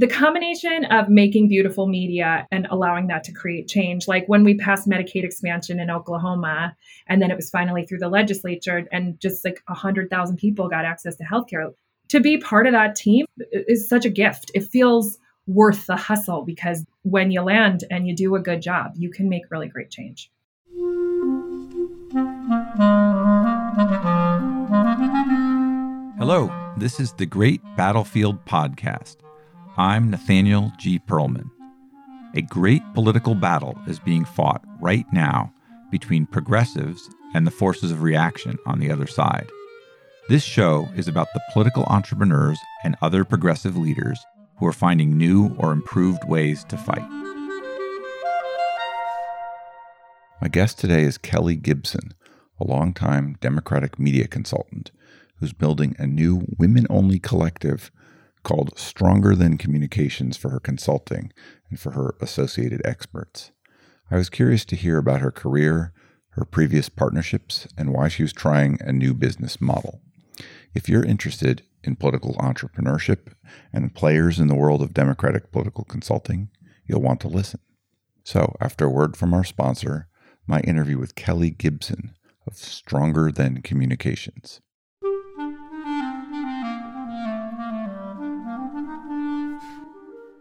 the combination of making beautiful media and allowing that to create change, like when we passed Medicaid expansion in Oklahoma, and then it was finally through the legislature, and just like 100,000 people got access to healthcare. To be part of that team is such a gift. It feels worth the hustle because when you land and you do a good job, you can make really great change. Hello, this is the Great Battlefield Podcast. I'm Nathaniel G. Pearlman. A great political battle is being fought right now between progressives and the forces of reaction on the other side. This show is about the political entrepreneurs and other progressive leaders who are finding new or improved ways to fight. My guest today is Kelly Gibson, a longtime Democratic media consultant who's building a new women only collective called Stronger Than Communications for her consulting and for her associated experts. I was curious to hear about her career, her previous partnerships, and why she was trying a new business model. If you're interested in political entrepreneurship and players in the world of democratic political consulting, you'll want to listen. So, after a word from our sponsor, my interview with Kelly Gibson of Stronger Than Communications.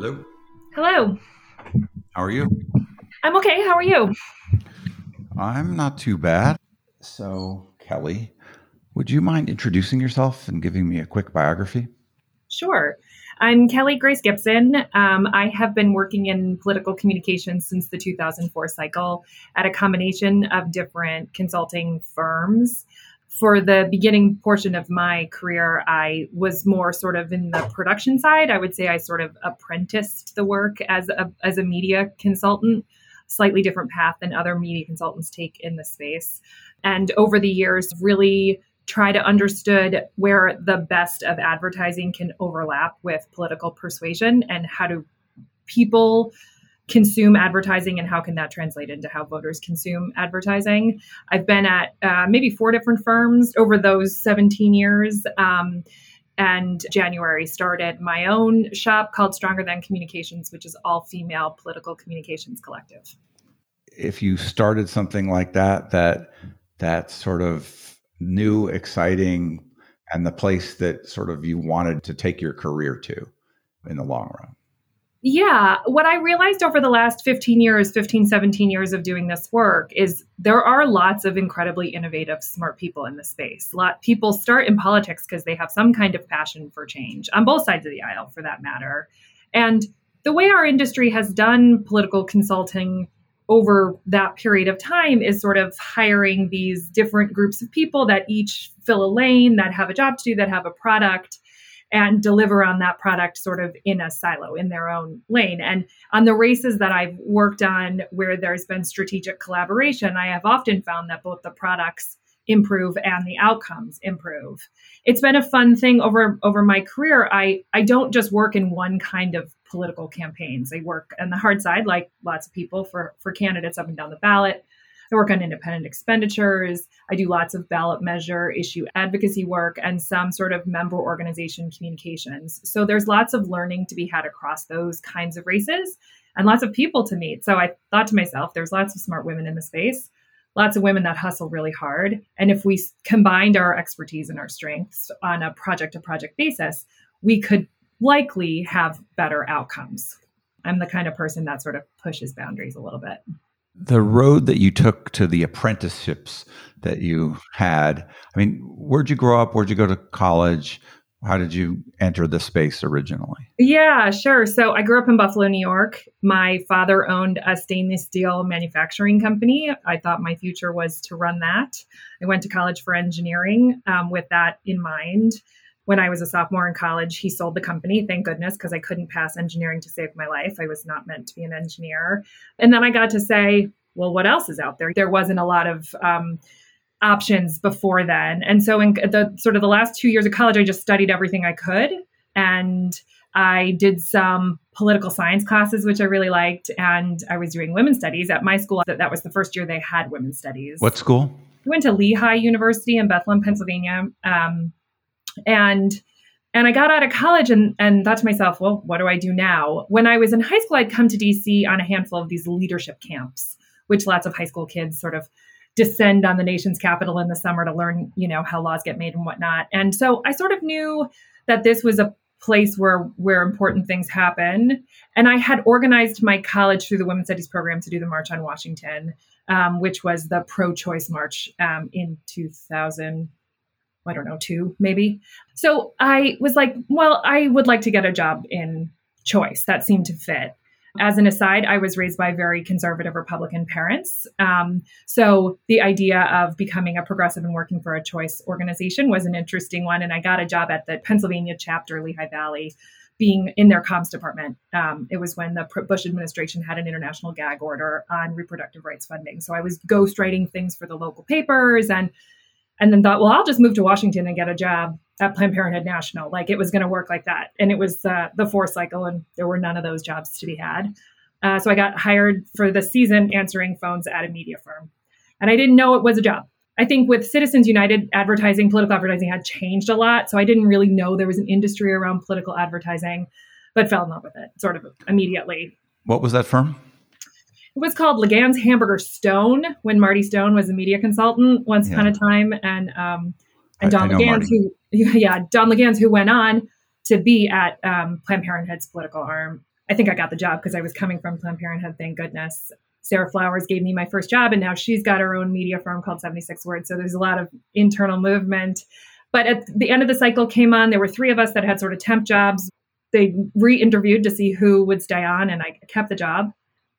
Hello. Hello. How are you? I'm okay. How are you? I'm not too bad. So, Kelly, would you mind introducing yourself and giving me a quick biography? Sure. I'm Kelly Grace Gibson. Um, I have been working in political communications since the 2004 cycle at a combination of different consulting firms. For the beginning portion of my career, I was more sort of in the production side. I would say I sort of apprenticed the work as a, as a media consultant, slightly different path than other media consultants take in the space and over the years really try to understood where the best of advertising can overlap with political persuasion and how do people consume advertising and how can that translate into how voters consume advertising i've been at uh, maybe four different firms over those 17 years um, and january started my own shop called stronger than communications which is all female political communications collective if you started something like that that that sort of new, exciting, and the place that sort of you wanted to take your career to in the long run? Yeah, what I realized over the last 15 years, 15, 17 years of doing this work is there are lots of incredibly innovative, smart people in the space. A lot people start in politics because they have some kind of passion for change on both sides of the aisle for that matter. And the way our industry has done political consulting over that period of time is sort of hiring these different groups of people that each fill a lane, that have a job to do, that have a product, and deliver on that product sort of in a silo in their own lane. And on the races that I've worked on where there's been strategic collaboration, I have often found that both the products improve and the outcomes improve. It's been a fun thing over over my career. I I don't just work in one kind of political campaigns. I work on the hard side like lots of people for for candidates up and down the ballot. I work on independent expenditures. I do lots of ballot measure issue advocacy work and some sort of member organization communications. So there's lots of learning to be had across those kinds of races and lots of people to meet. So I thought to myself, there's lots of smart women in the space lots of women that hustle really hard. And if we combined our expertise and our strengths on a project to project basis, we could likely have better outcomes. I'm the kind of person that sort of pushes boundaries a little bit. The road that you took to the apprenticeships that you had, I mean, where'd you grow up? Where'd you go to college? How did you enter the space originally? Yeah, sure. So I grew up in Buffalo, New York. My father owned a stainless steel manufacturing company. I thought my future was to run that. I went to college for engineering um, with that in mind. When I was a sophomore in college, he sold the company, thank goodness, because I couldn't pass engineering to save my life. I was not meant to be an engineer. And then I got to say, well, what else is out there? There wasn't a lot of um, options before then. And so in the sort of the last two years of college, I just studied everything I could. And I did some political science classes, which I really liked. And I was doing women's studies at my school. That, that was the first year they had women's studies. What school? I went to Lehigh University in Bethlehem, Pennsylvania. Um, and and I got out of college and, and thought to myself, well, what do I do now? When I was in high school, I'd come to DC on a handful of these leadership camps, which lots of high school kids sort of descend on the nation's capital in the summer to learn, you know, how laws get made and whatnot. And so I sort of knew that this was a place where where important things happen. And I had organized my college through the Women's Studies program to do the March on Washington, um, which was the pro-choice march um, in 2000. I don't know, two maybe. So I was like, well, I would like to get a job in choice. That seemed to fit. As an aside, I was raised by very conservative Republican parents. Um, so the idea of becoming a progressive and working for a choice organization was an interesting one. And I got a job at the Pennsylvania chapter, Lehigh Valley, being in their comms department. Um, it was when the Bush administration had an international gag order on reproductive rights funding. So I was ghostwriting things for the local papers and and then thought, well, I'll just move to Washington and get a job at Planned Parenthood National. Like it was going to work like that. And it was uh, the four cycle, and there were none of those jobs to be had. Uh, so I got hired for the season answering phones at a media firm. And I didn't know it was a job. I think with Citizens United, advertising, political advertising had changed a lot. So I didn't really know there was an industry around political advertising, but fell in love with it sort of immediately. What was that firm? It was called Laguens Hamburger Stone when Marty Stone was a media consultant once yeah. upon a time, and um, and Dan Laguens who yeah Dan Laguens who went on to be at um, Planned Parenthood's political arm. I think I got the job because I was coming from Planned Parenthood. Thank goodness. Sarah Flowers gave me my first job, and now she's got her own media firm called 76 Words. So there's a lot of internal movement. But at the end of the cycle came on, there were three of us that had sort of temp jobs. They re interviewed to see who would stay on, and I kept the job.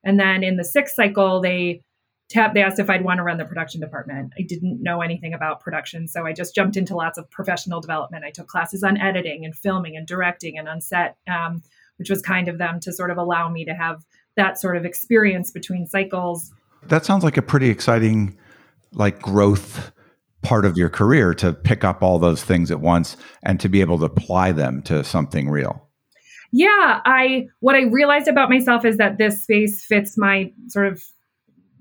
And then in the sixth cycle, they tapped, they asked if I'd want to run the production department. I didn't know anything about production, so I just jumped into lots of professional development. I took classes on editing and filming and directing and on set, um, which was kind of them to sort of allow me to have that sort of experience between cycles. That sounds like a pretty exciting, like growth part of your career to pick up all those things at once and to be able to apply them to something real yeah, I what I realized about myself is that this space fits my sort of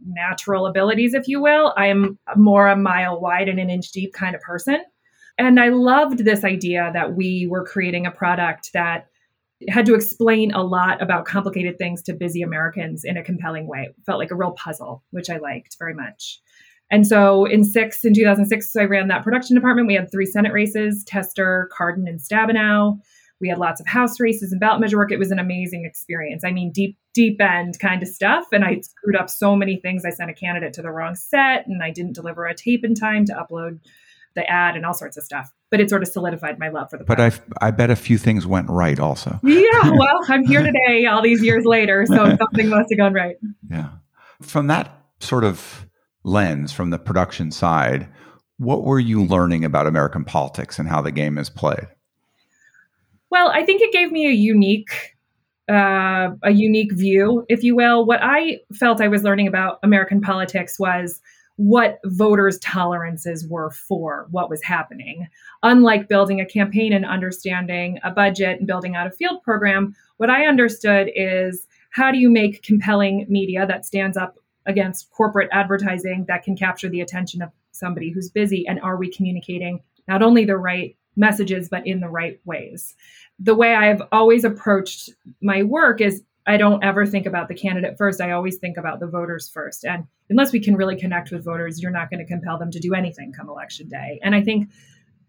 natural abilities, if you will. I am more a mile wide and an inch deep kind of person. And I loved this idea that we were creating a product that had to explain a lot about complicated things to busy Americans in a compelling way. It felt like a real puzzle, which I liked very much. And so in six, in 2006, I ran that production department. We had three Senate races, Tester, Cardin, and Stabenow. We had lots of house races and ballot measure work. It was an amazing experience. I mean, deep, deep end kind of stuff. And I screwed up so many things. I sent a candidate to the wrong set and I didn't deliver a tape in time to upload the ad and all sorts of stuff. But it sort of solidified my love for the. But I, I bet a few things went right also. Yeah, well, I'm here today, all these years later, so something must have gone right. Yeah, from that sort of lens, from the production side, what were you learning about American politics and how the game is played? Well, I think it gave me a unique uh, a unique view, if you will. What I felt I was learning about American politics was what voters' tolerances were for what was happening. Unlike building a campaign and understanding a budget and building out a field program, what I understood is how do you make compelling media that stands up against corporate advertising that can capture the attention of somebody who's busy? And are we communicating not only the right messages, but in the right ways. The way I've always approached my work is I don't ever think about the candidate first. I always think about the voters first. And unless we can really connect with voters, you're not going to compel them to do anything come election day. And I think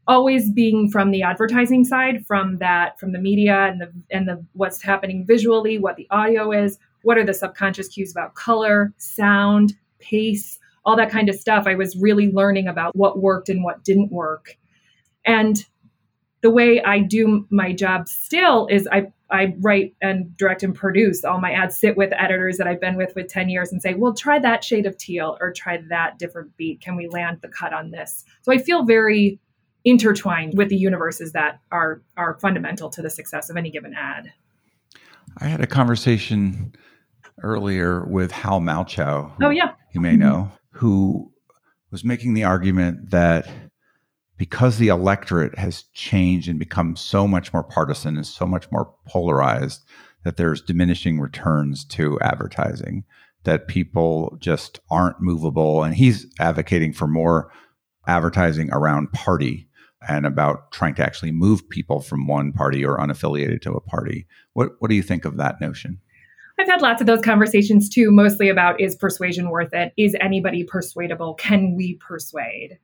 always being from the advertising side, from that, from the media and the and the what's happening visually, what the audio is, what are the subconscious cues about color, sound, pace, all that kind of stuff. I was really learning about what worked and what didn't work. And the way I do my job still is I I write and direct and produce all my ads, sit with editors that I've been with for 10 years and say, well, try that shade of teal or try that different beat. Can we land the cut on this? So I feel very intertwined with the universes that are are fundamental to the success of any given ad. I had a conversation earlier with Hal Malchow. oh yeah, you may mm-hmm. know, who was making the argument that because the electorate has changed and become so much more partisan and so much more polarized, that there's diminishing returns to advertising, that people just aren't movable. And he's advocating for more advertising around party and about trying to actually move people from one party or unaffiliated to a party. What what do you think of that notion? I've had lots of those conversations too, mostly about is persuasion worth it? Is anybody persuadable? Can we persuade?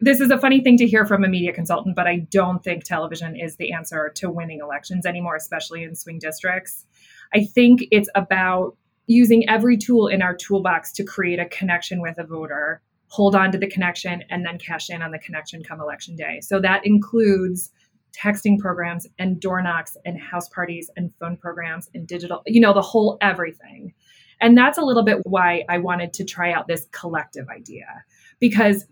This is a funny thing to hear from a media consultant, but I don't think television is the answer to winning elections anymore, especially in swing districts. I think it's about using every tool in our toolbox to create a connection with a voter hold on to the connection, and then cash in on the connection come election day. So that includes texting programs and door knocks and house parties and phone programs and digital, you know, the whole everything. And that's a little bit why I wanted to try out this collective idea. Because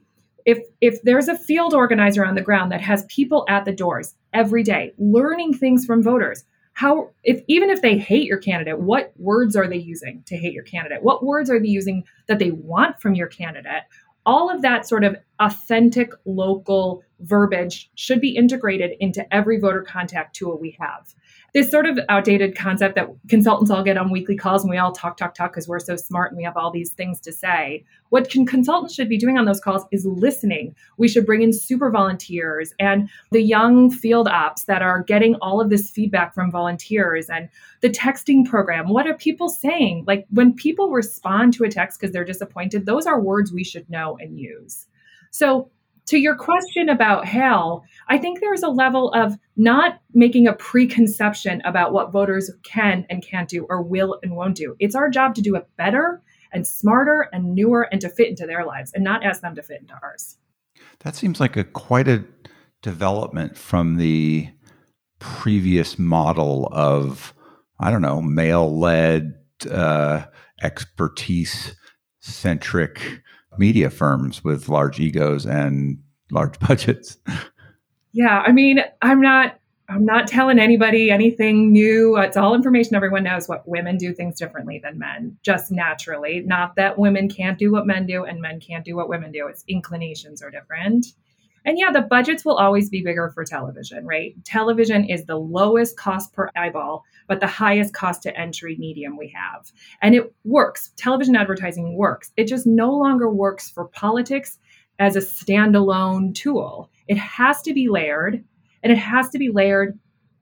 if if there's a field organizer on the ground that has people at the doors every day learning things from voters, how if even if they hate your candidate, what words are they using to hate your candidate? What words are they using that they want from your candidate? all of that sort of authentic local verbiage should be integrated into every voter contact tool we have this sort of outdated concept that consultants all get on weekly calls and we all talk, talk, talk because we're so smart and we have all these things to say. What can, consultants should be doing on those calls is listening. We should bring in super volunteers and the young field ops that are getting all of this feedback from volunteers and the texting program. What are people saying? Like when people respond to a text because they're disappointed, those are words we should know and use. So to your question about Hal, I think there's a level of not making a preconception about what voters can and can't do or will and won't do. It's our job to do it better and smarter and newer and to fit into their lives and not ask them to fit into ours. That seems like a quite a development from the previous model of I don't know male led uh, expertise centric media firms with large egos and large budgets. Yeah, I mean, I'm not I'm not telling anybody anything new. It's all information everyone knows what women do things differently than men, just naturally. Not that women can't do what men do and men can't do what women do. It's inclinations are different. And yeah, the budgets will always be bigger for television, right? Television is the lowest cost per eyeball, but the highest cost to entry medium we have. And it works. Television advertising works. It just no longer works for politics as a standalone tool. It has to be layered and it has to be layered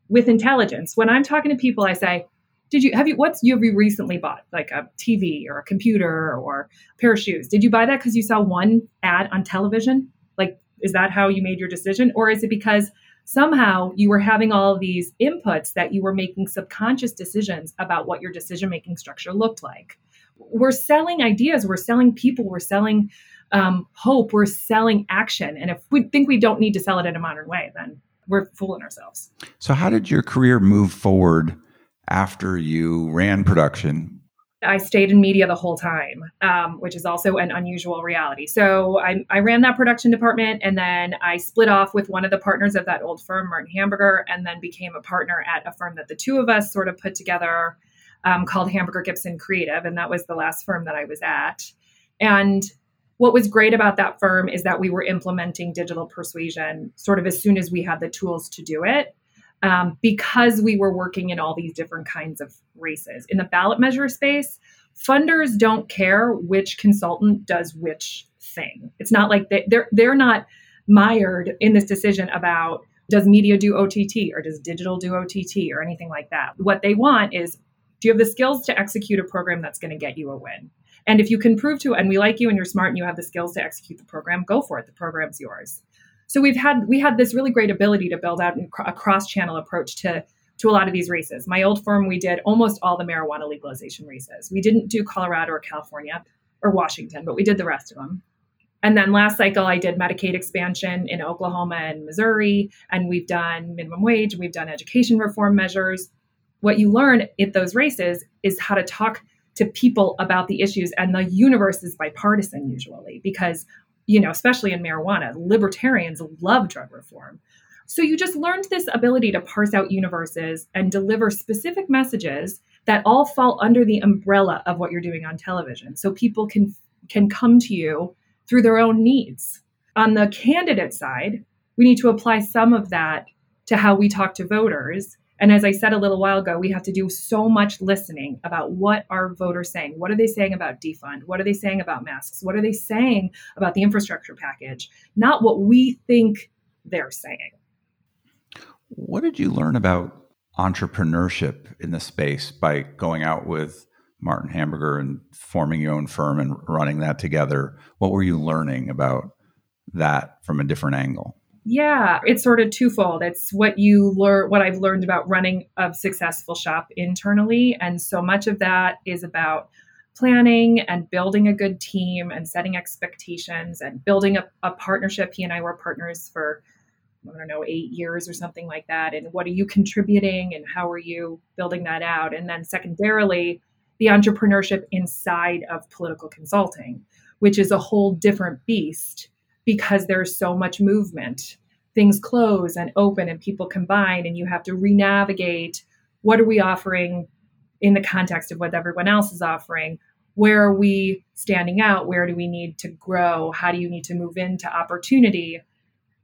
with intelligence. When I'm talking to people, I say, did you have you what's you have you recently bought like a TV or a computer or a pair of shoes? Did you buy that because you saw one ad on television? Like is that how you made your decision? Or is it because somehow you were having all these inputs that you were making subconscious decisions about what your decision making structure looked like? We're selling ideas, we're selling people, we're selling um, hope, we're selling action. And if we think we don't need to sell it in a modern way, then we're fooling ourselves. So, how did your career move forward after you ran production? I stayed in media the whole time, um, which is also an unusual reality. So I, I, ran that production department, and then I split off with one of the partners of that old firm, Martin Hamburger, and then became a partner at a firm that the two of us sort of put together um, called Hamburger Gibson Creative, and that was the last firm that I was at. And what was great about that firm is that we were implementing digital persuasion sort of as soon as we had the tools to do it um, because we were working in all these different kinds of races. In the ballot measure space, funders don't care which consultant does which thing. It's not like they, they're they're not mired in this decision about does media do OTT or does digital do OTT or anything like that. What they want is do you have the skills to execute a program that's going to get you a win? And if you can prove to, and we like you and you're smart and you have the skills to execute the program, go for it. The program's yours. So we've had we had this really great ability to build out a cross-channel approach to to a lot of these races. My old firm, we did almost all the marijuana legalization races. We didn't do Colorado or California or Washington, but we did the rest of them. And then last cycle, I did Medicaid expansion in Oklahoma and Missouri, and we've done minimum wage, we've done education reform measures. What you learn at those races is how to talk to people about the issues, and the universe is bipartisan usually because you know, especially in marijuana. Libertarians love drug reform. So you just learned this ability to parse out universes and deliver specific messages that all fall under the umbrella of what you're doing on television. So people can can come to you through their own needs. On the candidate side, we need to apply some of that to how we talk to voters. And as I said a little while ago, we have to do so much listening about what are voters saying? What are they saying about defund? What are they saying about masks? What are they saying about the infrastructure package? Not what we think they're saying. What did you learn about entrepreneurship in the space by going out with Martin Hamburger and forming your own firm and running that together? What were you learning about that from a different angle? Yeah, it's sort of twofold. It's what you learn, what I've learned about running a successful shop internally. And so much of that is about planning and building a good team and setting expectations and building a, a partnership. He and I were partners for I don't know, eight years or something like that. And what are you contributing and how are you building that out? And then secondarily, the entrepreneurship inside of political consulting, which is a whole different beast because there's so much movement. Things close and open and people combine, and you have to re-navigate what are we offering in the context of what everyone else is offering? Where are we standing out? Where do we need to grow? How do you need to move into opportunity?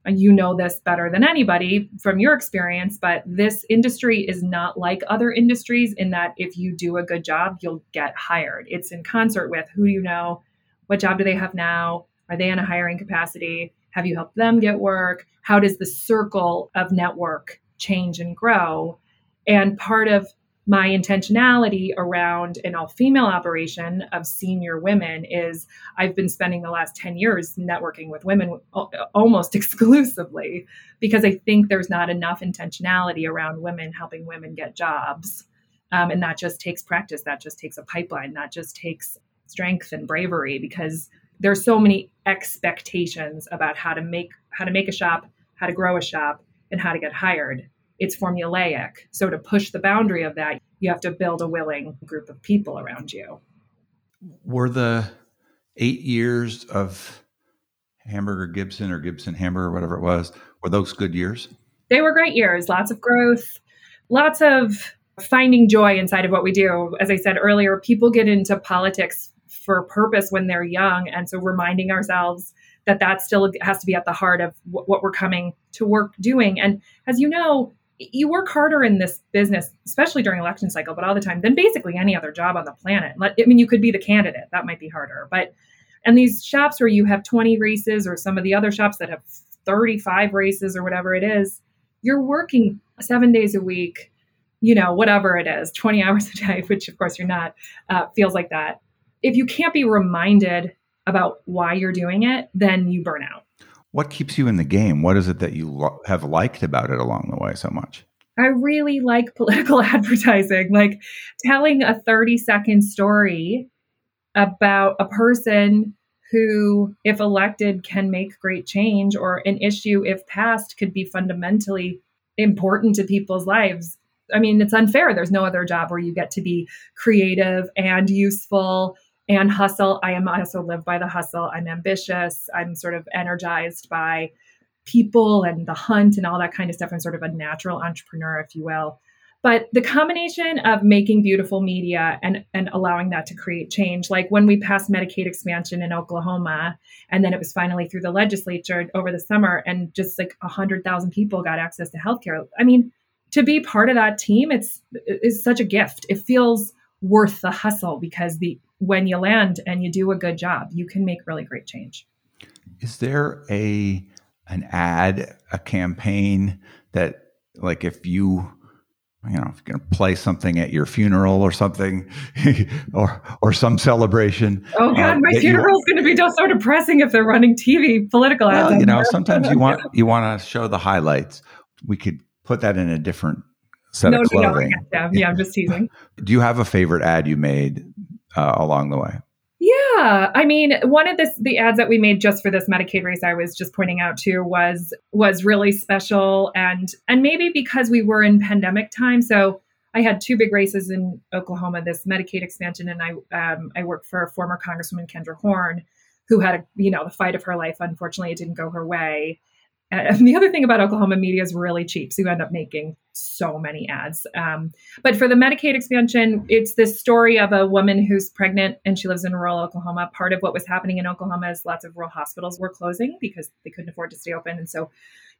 and you know this better than anybody from your experience, but this industry is not like other industries in that if you do a good job, you'll get hired. It's in concert with who do you know, what job do they have now, are they in a hiring capacity, have you helped them get work, how does the circle of network change and grow? And part of my intentionality around an all female operation of senior women is I've been spending the last 10 years networking with women almost exclusively because I think there's not enough intentionality around women helping women get jobs. Um, and that just takes practice, that just takes a pipeline, that just takes strength and bravery because there's so many expectations about how to make how to make a shop, how to grow a shop, and how to get hired it's formulaic. So to push the boundary of that, you have to build a willing group of people around you. Were the eight years of Hamburger Gibson or Gibson Hamburger, whatever it was, were those good years? They were great years. Lots of growth, lots of finding joy inside of what we do. As I said earlier, people get into politics for purpose when they're young. And so reminding ourselves that that still has to be at the heart of what we're coming to work doing. And as you know, you work harder in this business, especially during election cycle, but all the time than basically any other job on the planet. I mean, you could be the candidate, that might be harder. But and these shops where you have 20 races or some of the other shops that have 35 races or whatever it is, you're working seven days a week, you know, whatever it is, 20 hours a day, which of course you're not, uh, feels like that. If you can't be reminded about why you're doing it, then you burn out. What keeps you in the game? What is it that you lo- have liked about it along the way so much? I really like political advertising, like telling a 30 second story about a person who, if elected, can make great change, or an issue, if passed, could be fundamentally important to people's lives. I mean, it's unfair. There's no other job where you get to be creative and useful and hustle. I am also live by the hustle. I'm ambitious. I'm sort of energized by people and the hunt and all that kind of stuff. I'm sort of a natural entrepreneur, if you will. But the combination of making beautiful media and, and allowing that to create change, like when we passed Medicaid expansion in Oklahoma, and then it was finally through the legislature over the summer, and just like 100,000 people got access to healthcare. I mean, to be part of that team, it's, it's such a gift. It feels worth the hustle because the when you land and you do a good job, you can make really great change. Is there a an ad, a campaign that like if you you know, if you're going to play something at your funeral or something, or or some celebration. Oh God, uh, my funeral is going to be so depressing if they're running TV political ads. Well, you know, sometimes you want you want to show the highlights. We could put that in a different set no, of clothing. No, no, yeah, I'm just teasing. Do you have a favorite ad you made uh, along the way? Yeah, I mean, one of this the ads that we made just for this Medicaid race I was just pointing out to was was really special and and maybe because we were in pandemic time, so I had two big races in Oklahoma, this Medicaid expansion, and I um, I worked for former Congresswoman Kendra Horn, who had a, you know the fight of her life. Unfortunately, it didn't go her way. And the other thing about Oklahoma media is really cheap, so you end up making so many ads. Um, but for the Medicaid expansion, it's this story of a woman who's pregnant and she lives in rural Oklahoma. Part of what was happening in Oklahoma is lots of rural hospitals were closing because they couldn't afford to stay open, and so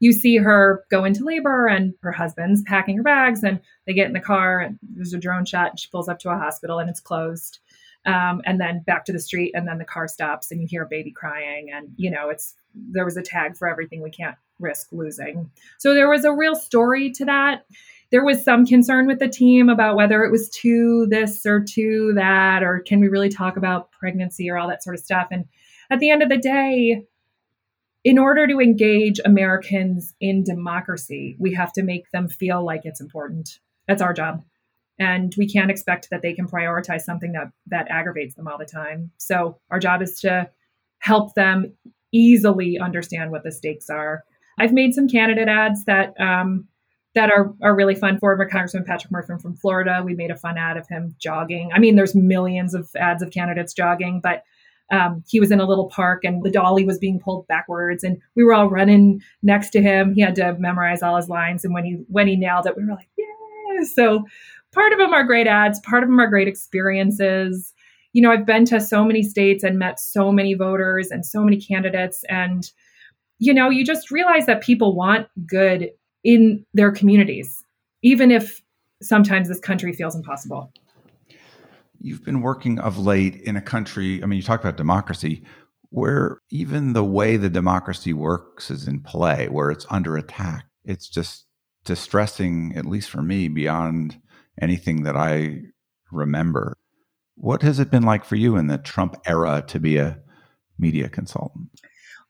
you see her go into labor and her husband's packing her bags and they get in the car and there's a drone shot and she pulls up to a hospital and it's closed um, and then back to the street and then the car stops and you hear a baby crying and you know it's there was a tag for everything we can't risk losing so there was a real story to that there was some concern with the team about whether it was to this or to that or can we really talk about pregnancy or all that sort of stuff and at the end of the day in order to engage Americans in democracy, we have to make them feel like it's important. That's our job. And we can't expect that they can prioritize something that that aggravates them all the time. So our job is to help them easily understand what the stakes are. I've made some candidate ads that um, that are are really fun. Former Congressman Patrick Murphy from Florida, we made a fun ad of him jogging. I mean, there's millions of ads of candidates jogging, but um, he was in a little park and the dolly was being pulled backwards and we were all running next to him he had to memorize all his lines and when he when he nailed it we were like yeah so part of them are great ads part of them are great experiences you know i've been to so many states and met so many voters and so many candidates and you know you just realize that people want good in their communities even if sometimes this country feels impossible You've been working of late in a country, I mean, you talked about democracy, where even the way the democracy works is in play, where it's under attack. It's just distressing, at least for me, beyond anything that I remember. What has it been like for you in the Trump era to be a media consultant?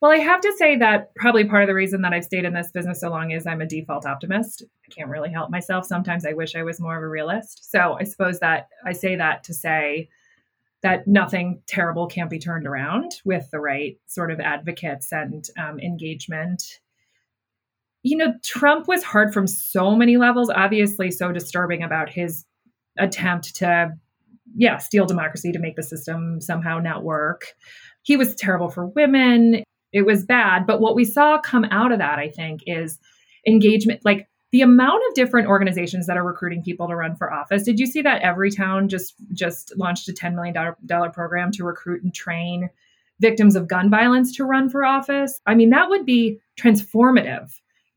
Well, I have to say that probably part of the reason that I've stayed in this business so long is I'm a default optimist. I can't really help myself. Sometimes I wish I was more of a realist. So I suppose that I say that to say that nothing terrible can't be turned around with the right sort of advocates and um, engagement. You know, Trump was hard from so many levels, obviously, so disturbing about his attempt to, yeah, steal democracy to make the system somehow not work. He was terrible for women it was bad. But what we saw come out of that, I think, is engagement. Like the amount of different organizations that are recruiting people to run for office. Did you see that Everytown just just launched a $10 million program to recruit and train victims of gun violence to run for office? I mean, that would be transformative.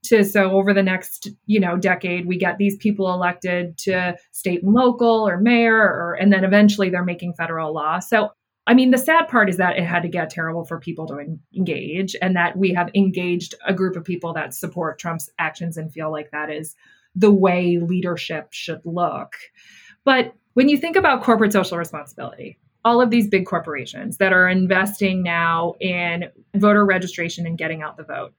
To, so over the next you know decade we get these people elected to state and local or mayor or and then eventually they're making federal law so I mean, the sad part is that it had to get terrible for people to engage, and that we have engaged a group of people that support Trump's actions and feel like that is the way leadership should look. But when you think about corporate social responsibility, all of these big corporations that are investing now in voter registration and getting out the vote,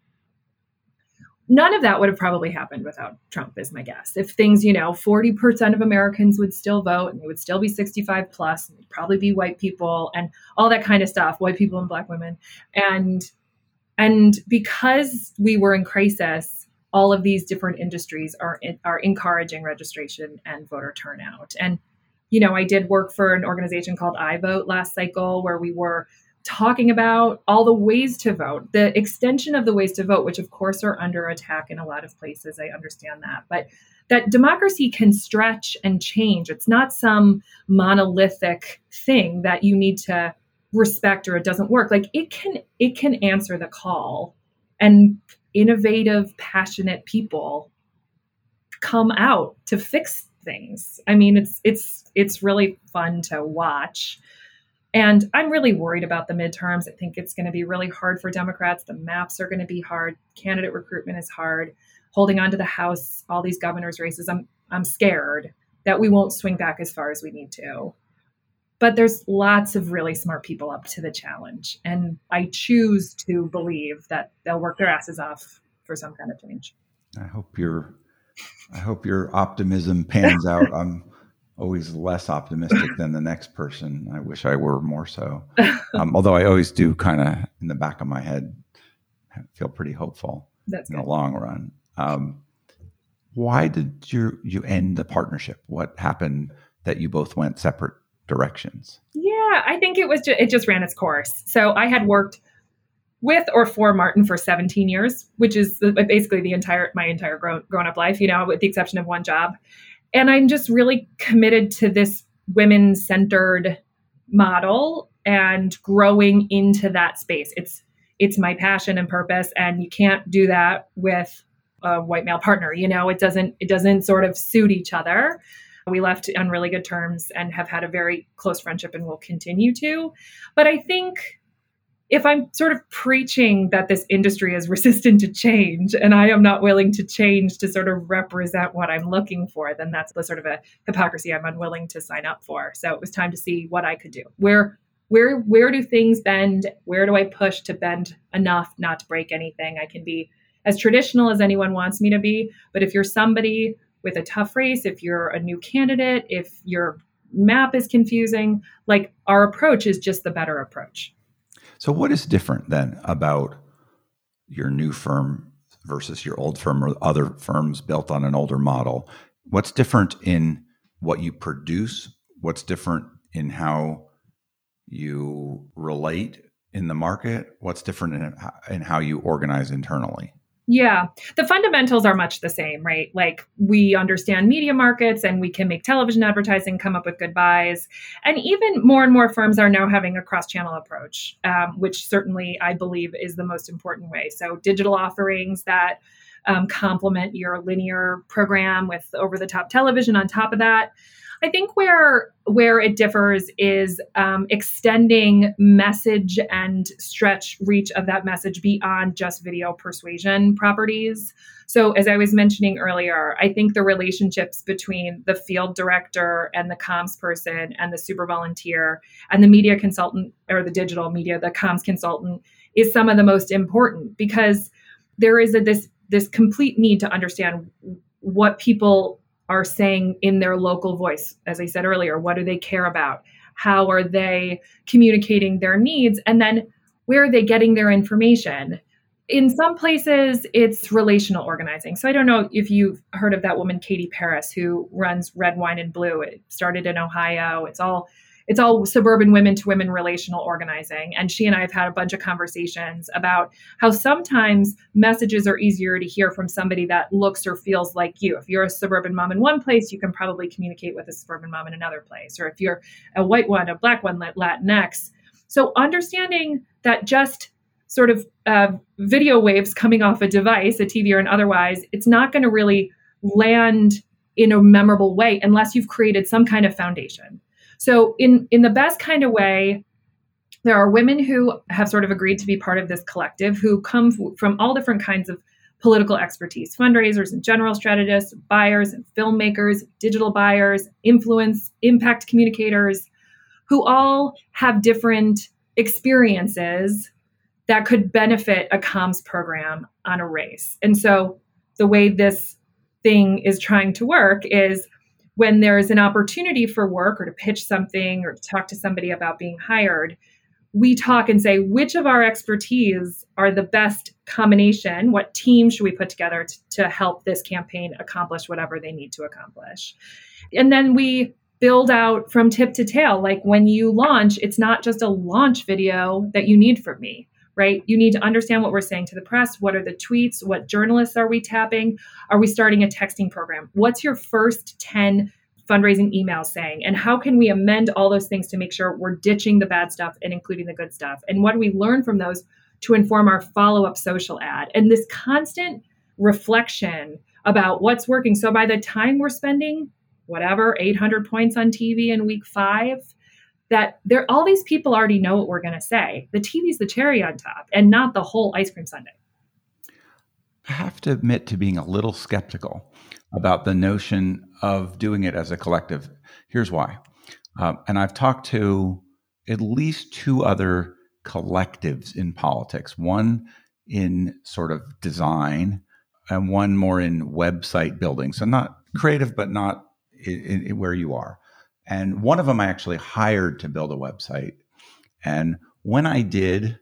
none of that would have probably happened without Trump, is my guess. If things, you know, 40% of Americans would still vote and they would still be 65 plus, and they'd probably be white people and all that kind of stuff, white people and black women. And and because we were in crisis, all of these different industries are are encouraging registration and voter turnout. And you know, I did work for an organization called iVote last cycle where we were talking about all the ways to vote, the extension of the ways to vote, which of course are under attack in a lot of places. I understand that. But that democracy can stretch and change. It's not some monolithic thing that you need to respect or it doesn't work. Like it can it can answer the call and innovative, passionate people come out to fix things. I mean, it's it's it's really fun to watch. And I'm really worried about the midterms. I think it's going to be really hard for Democrats. The maps are going to be hard. Candidate recruitment is hard. Holding on to the House, all these governors' races, I'm I'm scared that we won't swing back as far as we need to. But there's lots of really smart people up to the challenge. And I choose to believe that they'll work their asses off for some kind of change. I hope your I hope your optimism pans out. I'm always less optimistic than the next person. I wish I were more so. Um, although I always do kind of in the back of my head feel pretty hopeful That's in good. the long run. Um, why did you you end the partnership? What happened that you both went separate directions? Yeah, I think it was just, it just ran its course. So I had worked with or for Martin for 17 years, which is basically the entire my entire grown, grown up life, you know, with the exception of one job. And I'm just really committed to this women centered model and growing into that space. It's it's my passion and purpose and you can't do that with a white male partner, you know, it doesn't it doesn't sort of suit each other. We left on really good terms and have had a very close friendship and will continue to. But I think if I'm sort of preaching that this industry is resistant to change and I am not willing to change to sort of represent what I'm looking for, then that's the sort of a hypocrisy I'm unwilling to sign up for. So it was time to see what I could do. Where where where do things bend? Where do I push to bend enough not to break anything? I can be as traditional as anyone wants me to be, but if you're somebody with a tough race, if you're a new candidate, if your map is confusing, like our approach is just the better approach. So, what is different then about your new firm versus your old firm or other firms built on an older model? What's different in what you produce? What's different in how you relate in the market? What's different in, in how you organize internally? Yeah, the fundamentals are much the same, right? Like we understand media markets and we can make television advertising come up with good buys. And even more and more firms are now having a cross channel approach, um, which certainly I believe is the most important way. So, digital offerings that um, complement your linear program with over the top television on top of that. I think where where it differs is um, extending message and stretch reach of that message beyond just video persuasion properties. So, as I was mentioning earlier, I think the relationships between the field director and the comms person and the super volunteer and the media consultant or the digital media, the comms consultant, is some of the most important because there is a, this this complete need to understand what people are saying in their local voice. As I said earlier, what do they care about? How are they communicating their needs? And then where are they getting their information? In some places, it's relational organizing. So I don't know if you've heard of that woman, Katie Paris, who runs Red Wine and Blue. It started in Ohio. It's all it's all suburban women to women relational organizing. And she and I have had a bunch of conversations about how sometimes messages are easier to hear from somebody that looks or feels like you. If you're a suburban mom in one place, you can probably communicate with a suburban mom in another place. Or if you're a white one, a black one, Latinx. So understanding that just sort of uh, video waves coming off a device, a TV or an otherwise, it's not going to really land in a memorable way unless you've created some kind of foundation. So in in the best kind of way, there are women who have sort of agreed to be part of this collective who come from all different kinds of political expertise fundraisers and general strategists buyers and filmmakers digital buyers influence impact communicators who all have different experiences that could benefit a comms program on a race. And so the way this thing is trying to work is when there's an opportunity for work or to pitch something or to talk to somebody about being hired, we talk and say which of our expertise are the best combination? What team should we put together to, to help this campaign accomplish whatever they need to accomplish? And then we build out from tip to tail. Like when you launch it's not just a launch video that you need from me right? You need to understand what we're saying to the press. What are the tweets? What journalists are we tapping? Are we starting a texting program? What's your first 10 fundraising emails saying? And how can we amend all those things to make sure we're ditching the bad stuff and including the good stuff? And what do we learn from those to inform our follow up social ad? And this constant reflection about what's working. So by the time we're spending whatever 800 points on TV in week five, that there all these people already know what we're going to say. The TV's the cherry on top and not the whole ice cream sundae. I have to admit to being a little skeptical about the notion of doing it as a collective. Here's why. Uh, and I've talked to at least two other collectives in politics, one in sort of design and one more in website building. So not creative, but not in, in where you are. And one of them I actually hired to build a website. And when I did,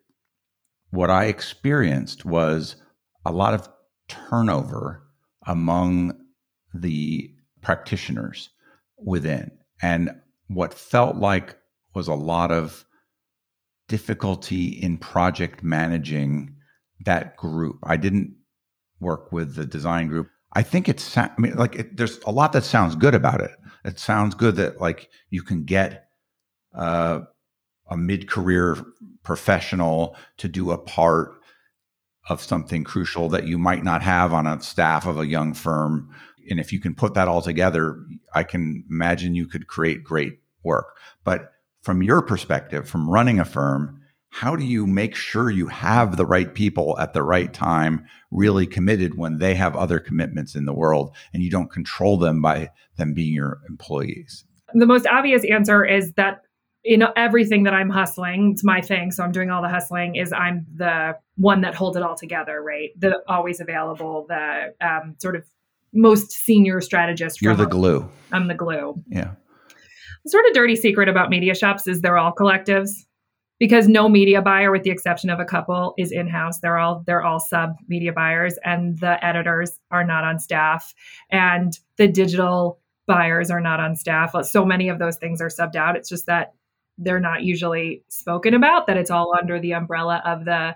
what I experienced was a lot of turnover among the practitioners within. And what felt like was a lot of difficulty in project managing that group. I didn't work with the design group. I think it's, I mean, like, it, there's a lot that sounds good about it. It sounds good that, like, you can get uh, a mid career professional to do a part of something crucial that you might not have on a staff of a young firm. And if you can put that all together, I can imagine you could create great work. But from your perspective, from running a firm, how do you make sure you have the right people at the right time really committed when they have other commitments in the world and you don't control them by them being your employees? The most obvious answer is that you know everything that i'm hustling it's my thing so i'm doing all the hustling is i'm the one that holds it all together right? The always available the um, sort of most senior strategist you're the glue. I'm the glue. Yeah. The sort of dirty secret about media shops is they're all collectives because no media buyer with the exception of a couple is in-house. They're all they're all sub media buyers and the editors are not on staff and the digital buyers are not on staff. So many of those things are subbed out. It's just that they're not usually spoken about that it's all under the umbrella of the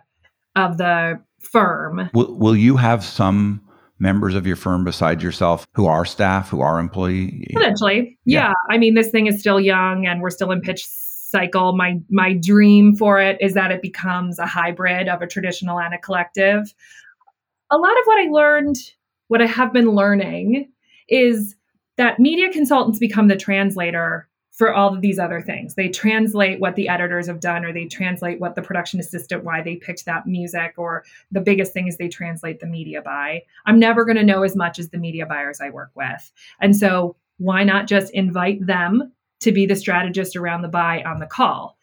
of the firm. Will, will you have some members of your firm besides yourself who are staff who are employee? Potentially. Yeah. yeah. I mean this thing is still young and we're still in pitch cycle my my dream for it is that it becomes a hybrid of a traditional and a collective a lot of what i learned what i have been learning is that media consultants become the translator for all of these other things. They translate what the editors have done, or they translate what the production assistant, why they picked that music, or the biggest thing is they translate the media buy. I'm never going to know as much as the media buyers I work with. And so, why not just invite them to be the strategist around the buy on the call?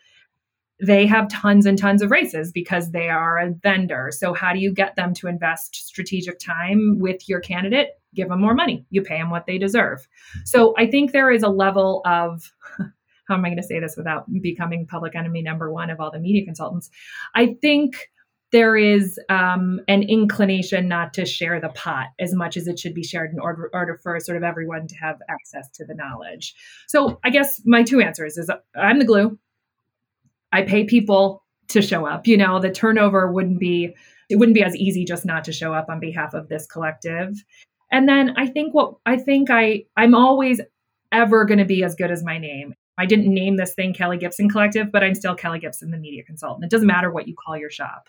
They have tons and tons of races because they are a vendor. So, how do you get them to invest strategic time with your candidate? give them more money. You pay them what they deserve. So I think there is a level of how am I going to say this without becoming public enemy number one of all the media consultants? I think there is um, an inclination not to share the pot as much as it should be shared in order, order for sort of everyone to have access to the knowledge. So I guess my two answers is I'm the glue. I pay people to show up. You know, the turnover wouldn't be it wouldn't be as easy just not to show up on behalf of this collective. And then I think what I think I I'm always ever going to be as good as my name. I didn't name this thing Kelly Gibson Collective, but I'm still Kelly Gibson, the media consultant. It doesn't matter what you call your shop.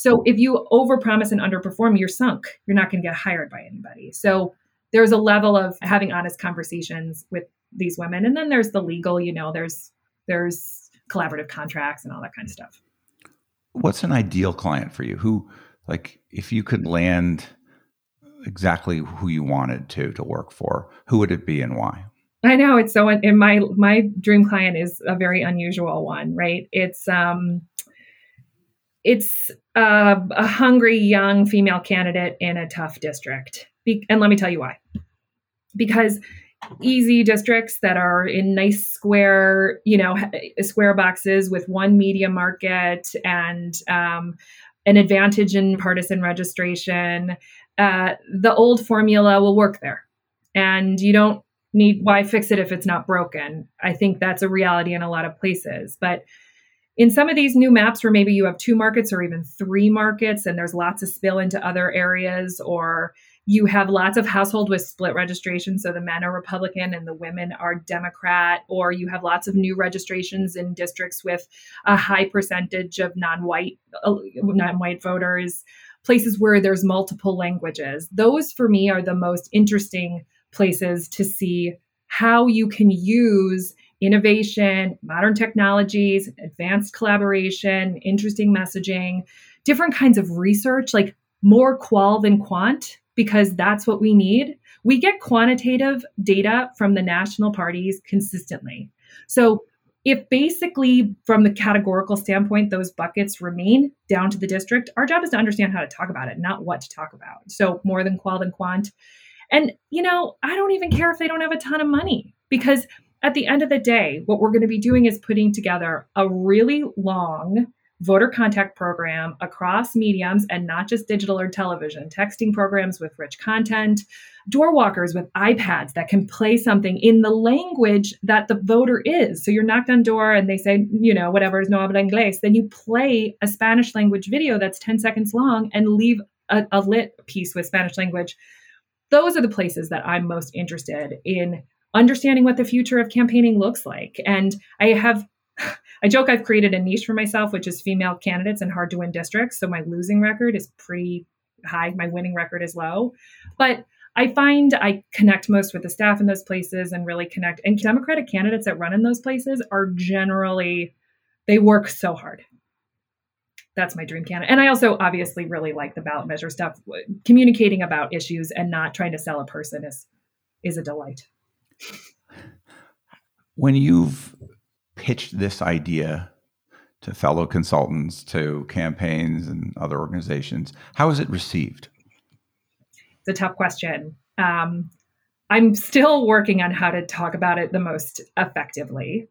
So if you overpromise and underperform, you're sunk. You're not going to get hired by anybody. So there's a level of having honest conversations with these women, and then there's the legal. You know, there's there's collaborative contracts and all that kind of stuff. What's an ideal client for you? Who, like, if you could land exactly who you wanted to to work for, who would it be and why? I know it's so. And my my dream client is a very unusual one, right? It's um, it's a, a hungry young female candidate in a tough district, Be- and let me tell you why. Because easy districts that are in nice square, you know, square boxes with one media market and um, an advantage in partisan registration uh, the old formula will work there. And you don't need, why fix it if it's not broken? I think that's a reality in a lot of places. But in some of these new maps where maybe you have two markets or even three markets and there's lots of spill into other areas or you have lots of household with split registration so the men are republican and the women are democrat or you have lots of new registrations in districts with a high percentage of non-white uh, non-white voters places where there's multiple languages. Those for me are the most interesting places to see how you can use innovation, modern technologies, advanced collaboration, interesting messaging, different kinds of research, like more qual than quant, because that's what we need. We get quantitative data from the national parties consistently. So if basically from the categorical standpoint those buckets remain down to the district our job is to understand how to talk about it not what to talk about so more than qual than quant and you know i don't even care if they don't have a ton of money because at the end of the day what we're going to be doing is putting together a really long voter contact program across mediums and not just digital or television, texting programs with rich content, door walkers with iPads that can play something in the language that the voter is. So you're knocked on door and they say, you know, whatever is no habla inglés. Then you play a Spanish language video that's 10 seconds long and leave a, a lit piece with Spanish language. Those are the places that I'm most interested in understanding what the future of campaigning looks like. And I have I joke I've created a niche for myself, which is female candidates in hard to win districts. So my losing record is pretty high. My winning record is low. But I find I connect most with the staff in those places and really connect. And Democratic candidates that run in those places are generally, they work so hard. That's my dream candidate. And I also obviously really like the ballot measure stuff. Communicating about issues and not trying to sell a person is is a delight. When you've pitched this idea to fellow consultants, to campaigns and other organizations, how is it received? It's a tough question. Um, I'm still working on how to talk about it the most effectively.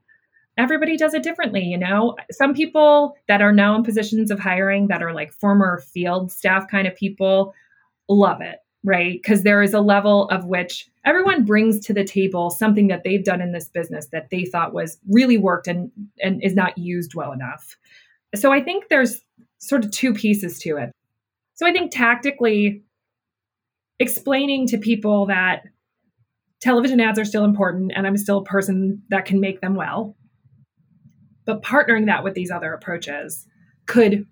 Everybody does it differently, you know. Some people that are now in positions of hiring that are like former field staff kind of people love it right? Because there is a level of which everyone brings to the table something that they've done in this business that they thought was really worked and and is not used well enough. So I think there's sort of two pieces to it. So I think tactically explaining to people that television ads are still important and I'm still a person that can make them well. But partnering that with these other approaches could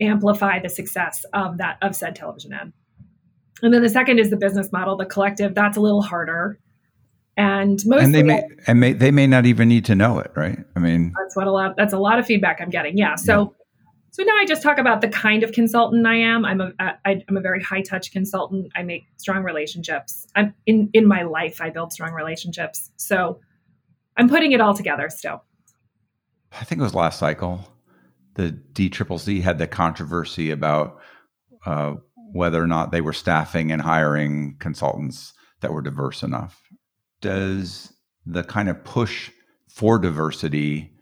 amplify the success of that of said television ad. And then the second is the business model, the collective. That's a little harder. And most and they may and may, they may not even need to know it, right? I mean, that's what a lot. That's a lot of feedback I'm getting. Yeah. So, yeah. so now I just talk about the kind of consultant I am. I'm a I, I'm a very high touch consultant. I make strong relationships. I'm in in my life. I build strong relationships. So, I'm putting it all together still. I think it was last cycle. The D Triple C had the controversy about uh, whether or not they were staffing and hiring consultants that were diverse enough. Does the kind of push for diversity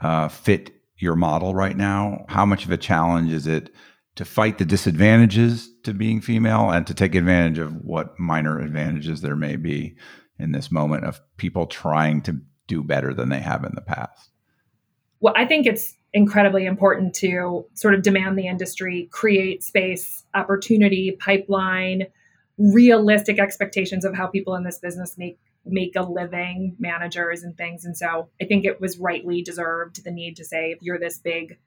uh, fit your model right now? How much of a challenge is it to fight the disadvantages to being female and to take advantage of what minor advantages there may be in this moment of people trying to do better than they have in the past? Well, I think it's incredibly important to sort of demand the industry, create space, opportunity, pipeline, realistic expectations of how people in this business make make a living, managers and things. And so I think it was rightly deserved the need to say if you're this big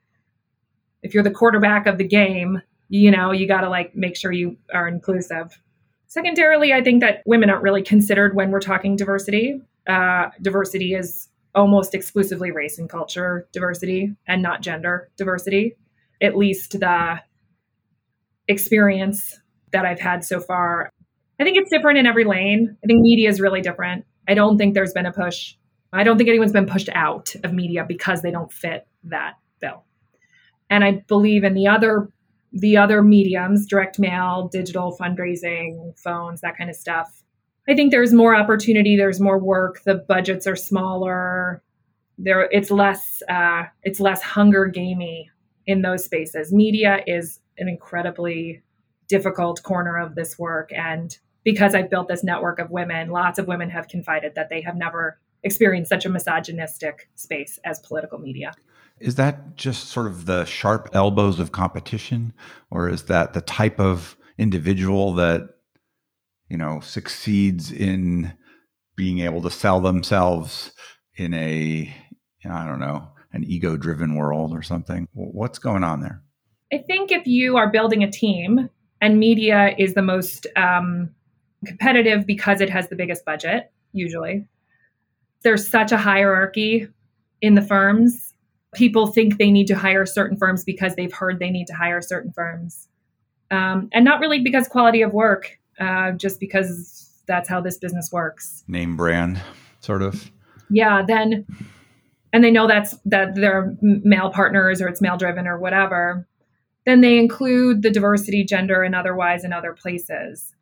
if you're the quarterback of the game, you know, you got to like make sure you are inclusive. Secondarily, I think that women aren't really considered when we're talking diversity. Uh, diversity is almost exclusively race and culture diversity and not gender diversity. At least the experience that I've had so far. I think it's different in every lane. I think media is really different. I don't think there's been a push. I don't think anyone's been pushed out of media because they don't fit that bill. And I believe in the other the other mediums, direct mail, digital fundraising, phones, that kind of stuff. I think there's more opportunity. There's more work. The budgets are smaller. There, it's less. Uh, it's less hunger gamey in those spaces. Media is an incredibly difficult corner of this work, and because I've built this network of women, lots of women have confided that they have never experienced such a misogynistic space as political media. Is that just sort of the sharp elbows of competition, or is that the type of individual that you know, succeeds in being able to sell themselves in a, I don't know, an ego driven world or something. What's going on there? I think if you are building a team and media is the most um, competitive because it has the biggest budget, usually, there's such a hierarchy in the firms. People think they need to hire certain firms because they've heard they need to hire certain firms. Um, and not really because quality of work uh, just because that's how this business works. Name brand, sort of. Yeah. Then, and they know that's that they're male partners or it's male driven or whatever. Then they include the diversity, gender, and otherwise in other places.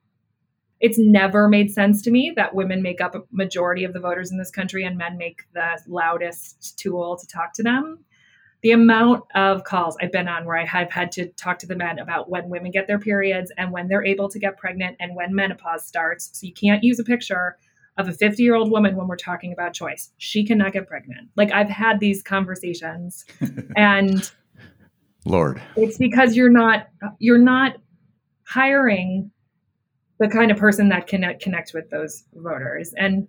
It's never made sense to me that women make up a majority of the voters in this country and men make the loudest tool to talk to them. The amount of calls I've been on where I have had to talk to the men about when women get their periods and when they're able to get pregnant and when menopause starts. So you can't use a picture of a 50 year old woman when we're talking about choice. She cannot get pregnant. Like I've had these conversations and Lord. It's because you're not you're not hiring the kind of person that can connect with those voters. And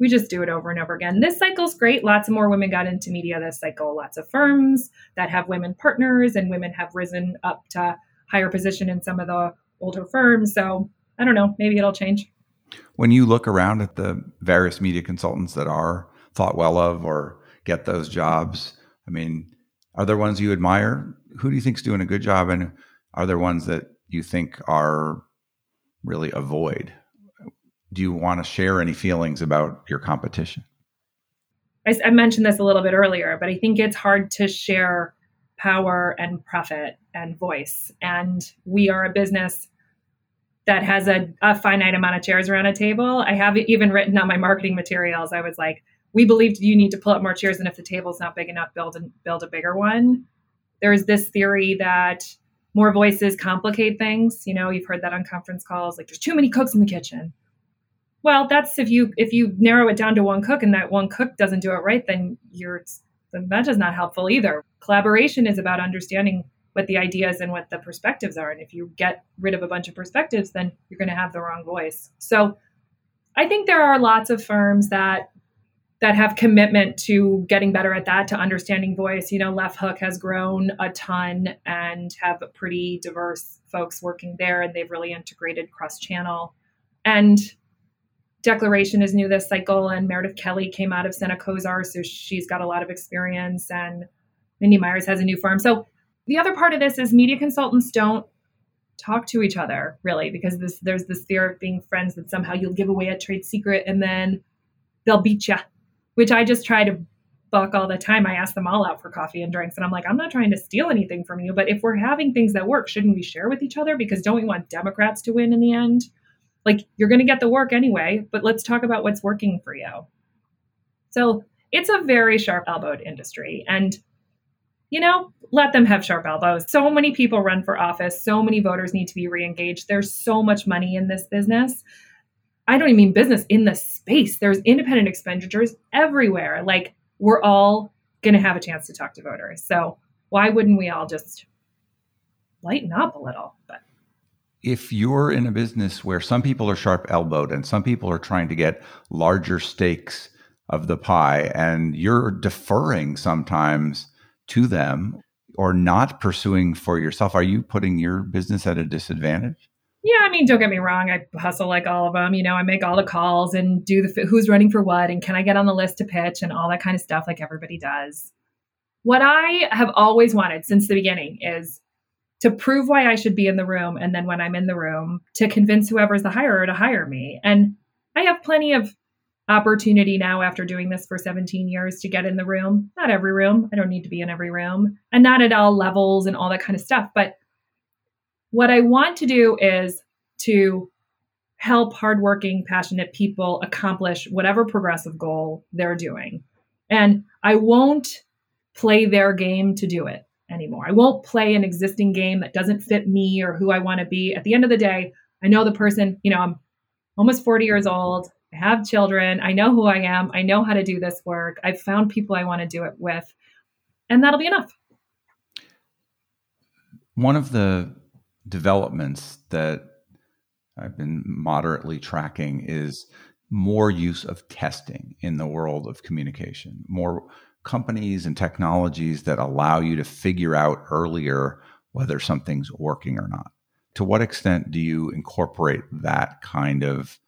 we just do it over and over again. This cycle's great. Lots of more women got into media this cycle. Lots of firms that have women partners and women have risen up to higher position in some of the older firms. So I don't know, maybe it'll change. When you look around at the various media consultants that are thought well of or get those jobs, I mean, are there ones you admire? Who do you think is doing a good job? And are there ones that you think are really a void? Do you want to share any feelings about your competition? I, I, mentioned this a little bit earlier, but I think it's hard to share power and profit and voice. And we are a business that has a, a finite amount of chairs around a table. I have even written on my marketing materials, I was like, we believed you need to pull up more chairs, and if the table's not big enough, build and build a bigger one. There's this theory that more voices complicate things. You know, you've heard that on conference calls, like there's too many cooks in the kitchen well, that's if you if you narrow it down to one cook and that one cook doesn't do it right, then you're then that is not helpful either. Collaboration is about understanding what the ideas and what the perspectives are. And if you get rid of a bunch of perspectives, then you're going to have the wrong voice. So I think there are lots of firms that that have commitment to getting better at that, to understanding voice. You know, Left Hook has grown a ton and have pretty diverse folks working there, and they've really integrated cross channel. And Declaration is new this cycle, and Meredith Kelly came out of Senecozar, so she's got a lot of experience, and Mindy Myers has a new firm. So the other part of this is media consultants don't talk to each other really because this, there's this fear of being friends that somehow you'll give away a trade secret and then they'll beat you, which I just try to buck all the time. I ask them all out for coffee and drinks, and I'm like, I'm not trying to steal anything from you, but if we're having things that work, shouldn't we share with each other? Because don't we want Democrats to win in the end? Like you're going to get the work anyway, but let's talk about what's working for you. So it's a very sharp elbowed industry. And, you know, let them have sharp elbows. So many people run for office. So many voters need to be reengaged. There's so much money in this business. I don't even mean business in the space. There's independent expenditures everywhere. Like we're all going to have a chance to talk to voters. So why wouldn't we all just lighten up a little? But if you're in a business where some people are sharp elbowed and some people are trying to get larger stakes of the pie and you're deferring sometimes to them or not pursuing for yourself, are you putting your business at a disadvantage? Yeah, I mean, don't get me wrong. I hustle like all of them. You know, I make all the calls and do the who's running for what and can I get on the list to pitch and all that kind of stuff like everybody does. What I have always wanted since the beginning is to prove why I should be in the room. And then when I'm in the room, to convince whoever's the hirer to hire me. And I have plenty of opportunity now after doing this for 17 years to get in the room. Not every room. I don't need to be in every room and not at all levels and all that kind of stuff. But what I want to do is to help hardworking, passionate people accomplish whatever progressive goal they're doing. And I won't play their game to do it anymore. I won't play an existing game that doesn't fit me or who I want to be. At the end of the day, I know the person, you know, I'm almost 40 years old. I have children. I know who I am. I know how to do this work. I've found people I want to do it with, and that'll be enough. One of the developments that I've been moderately tracking is more use of testing in the world of communication, more companies and technologies that allow you to figure out earlier whether something's working or not. To what extent do you incorporate that kind of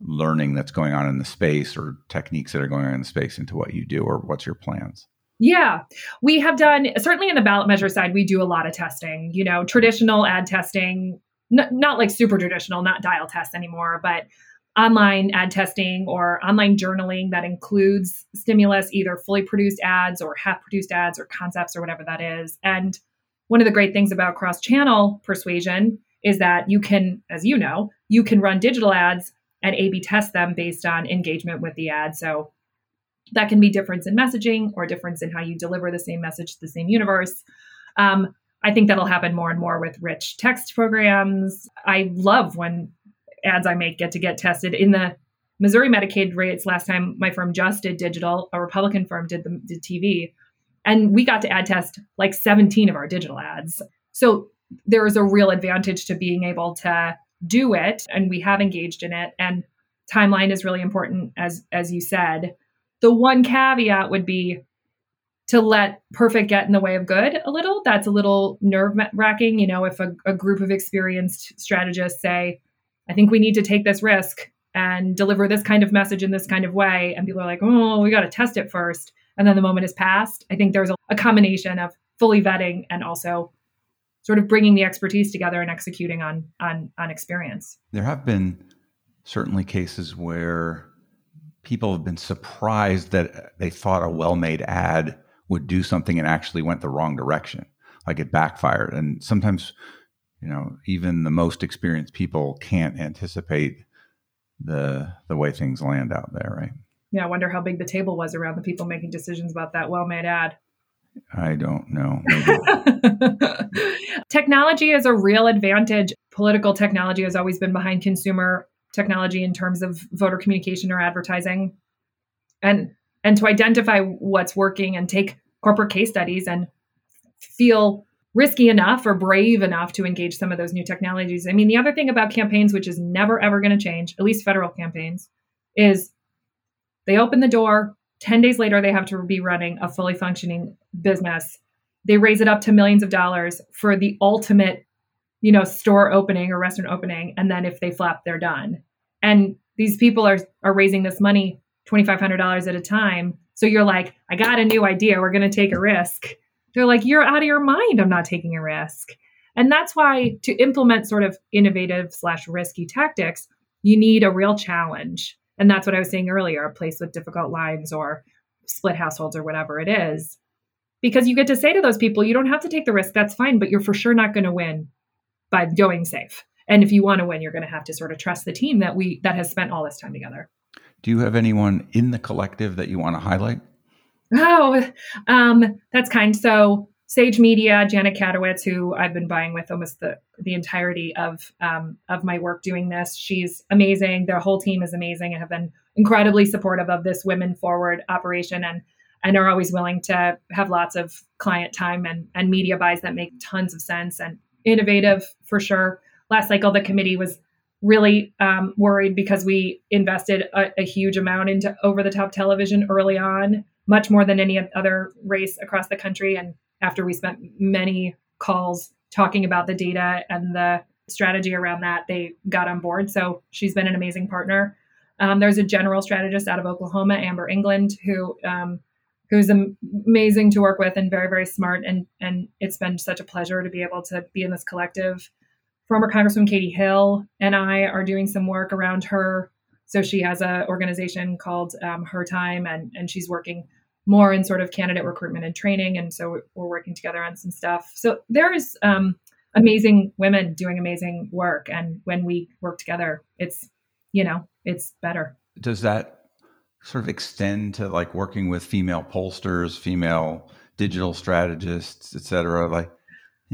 learning that's going on in the space or techniques that are going on in the space into what you do or what's your plans? Yeah, we have done certainly in the ballot measure side, we do a lot of testing, you know, traditional ad testing, n- not like super traditional, not dial tests anymore, but online ad testing or online journaling that includes stimulus, either fully produced ads or half produced ads or concepts or whatever that is. And one of the great things about cross channel persuasion is that you can, as you know, you can run digital ads and A B test them based on engagement with the ad. So That can be difference in messaging or difference in how you deliver the same message to the same universe. Um, I think that'll happen more and more with rich text programs. I love when ads I make get to get tested in the Missouri Medicaid rates. Last time my firm just did digital, a Republican firm did the did TV, and we got to ad test like 17 of our digital ads. So there is a real advantage to being able to do it, and we have engaged in it. And timeline is really important, as as you said. The one caveat would be to let perfect get in the way of good a little. That's a little nerve wracking. You know, if a, a group of experienced strategists say, I think we need to take this risk and deliver this kind of message in this kind of way, and people are like, oh, we got to test it first. And then the moment is passed. I think there's a, a combination of fully vetting and also sort of bringing the expertise together and executing on on on experience. There have been certainly cases where people have been surprised that they thought a well-made ad would do something and actually went the wrong direction like it backfired and sometimes you know even the most experienced people can't anticipate the the way things land out there right? Yeah i wonder how big the table was around the people making decisions about that well-made ad. I don't know. Technology is a real advantage. Political technology has always been behind consumer technology in terms of voter communication or advertising. And and to identify what's working and take corporate case studies and feel risky enough or brave enough to engage some of those new technologies. I mean, the other thing about campaigns, which is never ever going to change, at least federal campaigns, is they open the door. 10 days later, they have to be running a fully functioning business. They raise it up to millions of dollars for the ultimate, you know, store opening or restaurant opening. And then if they flap, they're done. And these people are, are raising this money $2,500 at a time. So you're like, I got a new idea. We're going to take a risk they're like, you're out of your mind. I'm not taking a risk. And that's why to implement sort of innovative slash risky tactics, you need a real challenge. And that's what I was saying earlier a place with difficult lives or split households or whatever it is. Because you get to say to those people, you don't have to take the risk. That's fine, but you're for sure not going to win by going safe. And if you want to win, you're going to have to sort of trust the team that we that has spent all this time together. Do you have anyone in the collective that you want to highlight? Oh, um, that's kind. So Sage Media, Janet Katowitz, who I've been buying with almost the the entirety of um, of my work doing this. She's amazing. Their whole team is amazing and have been incredibly supportive of this women forward operation and and are always willing to have lots of client time and and media buys that make tons of sense and innovative for sure. Last cycle, the committee was really um, worried because we invested a, a huge amount into over the top television early on much more than any other race across the country. And after we spent many calls talking about the data and the strategy around that, they got on board. So she's been an amazing partner. Um, there's a general strategist out of Oklahoma, Amber England, who um, who's amazing to work with and very very smart. And and it's been such a pleasure to be able to be in this collective. Former Congresswoman Katie Hill and I are doing some work around her. So she has an organization called um, Her Time, and and she's working more in sort of candidate recruitment and training. And so we're working together on some stuff. So there's um, amazing women doing amazing work. And when we work together, it's, you know, it's better. Does that sort of extend to like working with female pollsters, female digital strategists, et cetera? Like,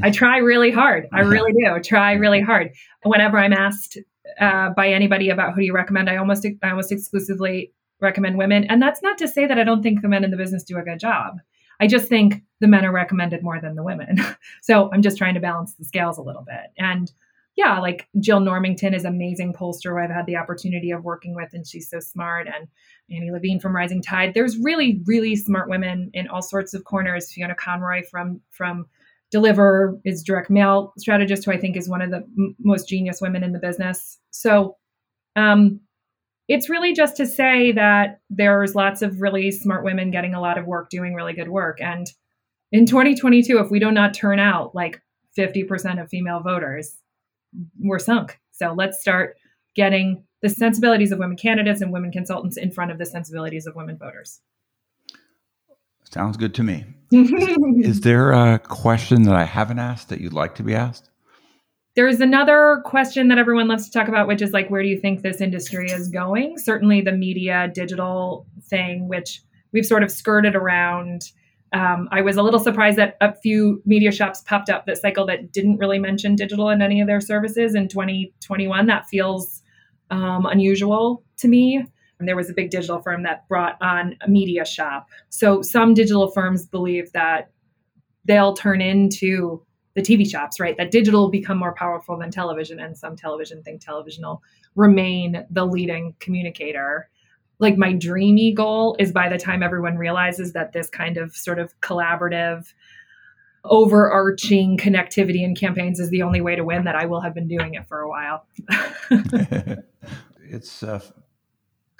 I try really hard. I really do try really hard. Whenever I'm asked uh, by anybody about who do you recommend, I almost I almost exclusively recommend women. And that's not to say that I don't think the men in the business do a good job. I just think the men are recommended more than the women. so I'm just trying to balance the scales a little bit. And yeah, like Jill Normington is amazing pollster who I've had the opportunity of working with, and she's so smart. And Annie Levine from Rising Tide. There's really, really smart women in all sorts of corners. Fiona Conroy from from Deliver is direct mail strategist, who I think is one of the m- most genius women in the business. So um, it's really just to say that there's lots of really smart women getting a lot of work doing really good work. And in 2022 if we do not turn out like 50% of female voters we're sunk. So let's start getting the sensibilities of women candidates and women consultants in front of the sensibilities of women voters. Sounds good to me. Is there a question that i haven't asked that you'd like to be asked there's another question that everyone loves to talk about, which is like, where do you think this industry is going? Certainly, the media digital thing, which we've sort of skirted around. Um, I was a little surprised that a few media shops popped up that cycle that didn't really mention digital in any of their services in 2021. That feels um, unusual to me. And there was a big digital firm that brought on a media shop. So some digital firms believe that they'll turn into the TV shops, right? That digital will become more powerful than television, and some television think television will remain the leading communicator. Like my dreamy goal is by the time everyone realizes that this kind of sort of collaborative, overarching connectivity in campaigns is the only way to win, that I will have been doing it for a while. it's uh,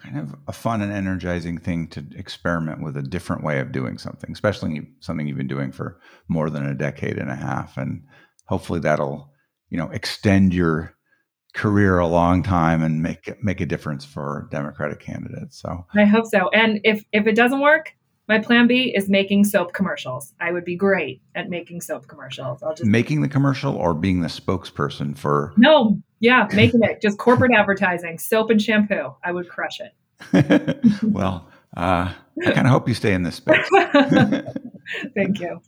kind of a fun and energizing thing to experiment with a different way of doing something, especially something you've been doing for more than a decade and a half. And hopefully that'll, you know, extend your career a long time and make make a difference for Democratic candidates. So I hope so. And if if it doesn't work, my plan B is making soap commercials. I would be great at making soap commercials. I'll just making the commercial or being the spokesperson for No, yeah, making it just corporate advertising, soap and shampoo. I would crush it. well, uh, I kind of hope you stay in this space. Thank you.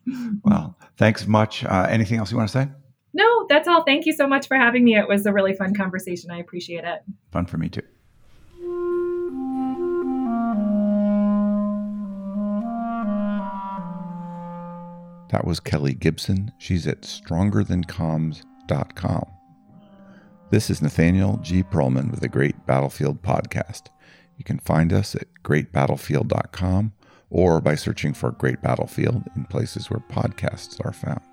Well, thanks much. Uh, anything else you want to say? No, that's all. Thank you so much for having me. It was a really fun conversation. I appreciate it. Fun for me too. That was Kelly Gibson. She's at strongerthancomms.com. This is Nathaniel G. Pearlman with the Great Battlefield Podcast. You can find us at greatbattlefield.com or by searching for Great Battlefield in places where podcasts are found.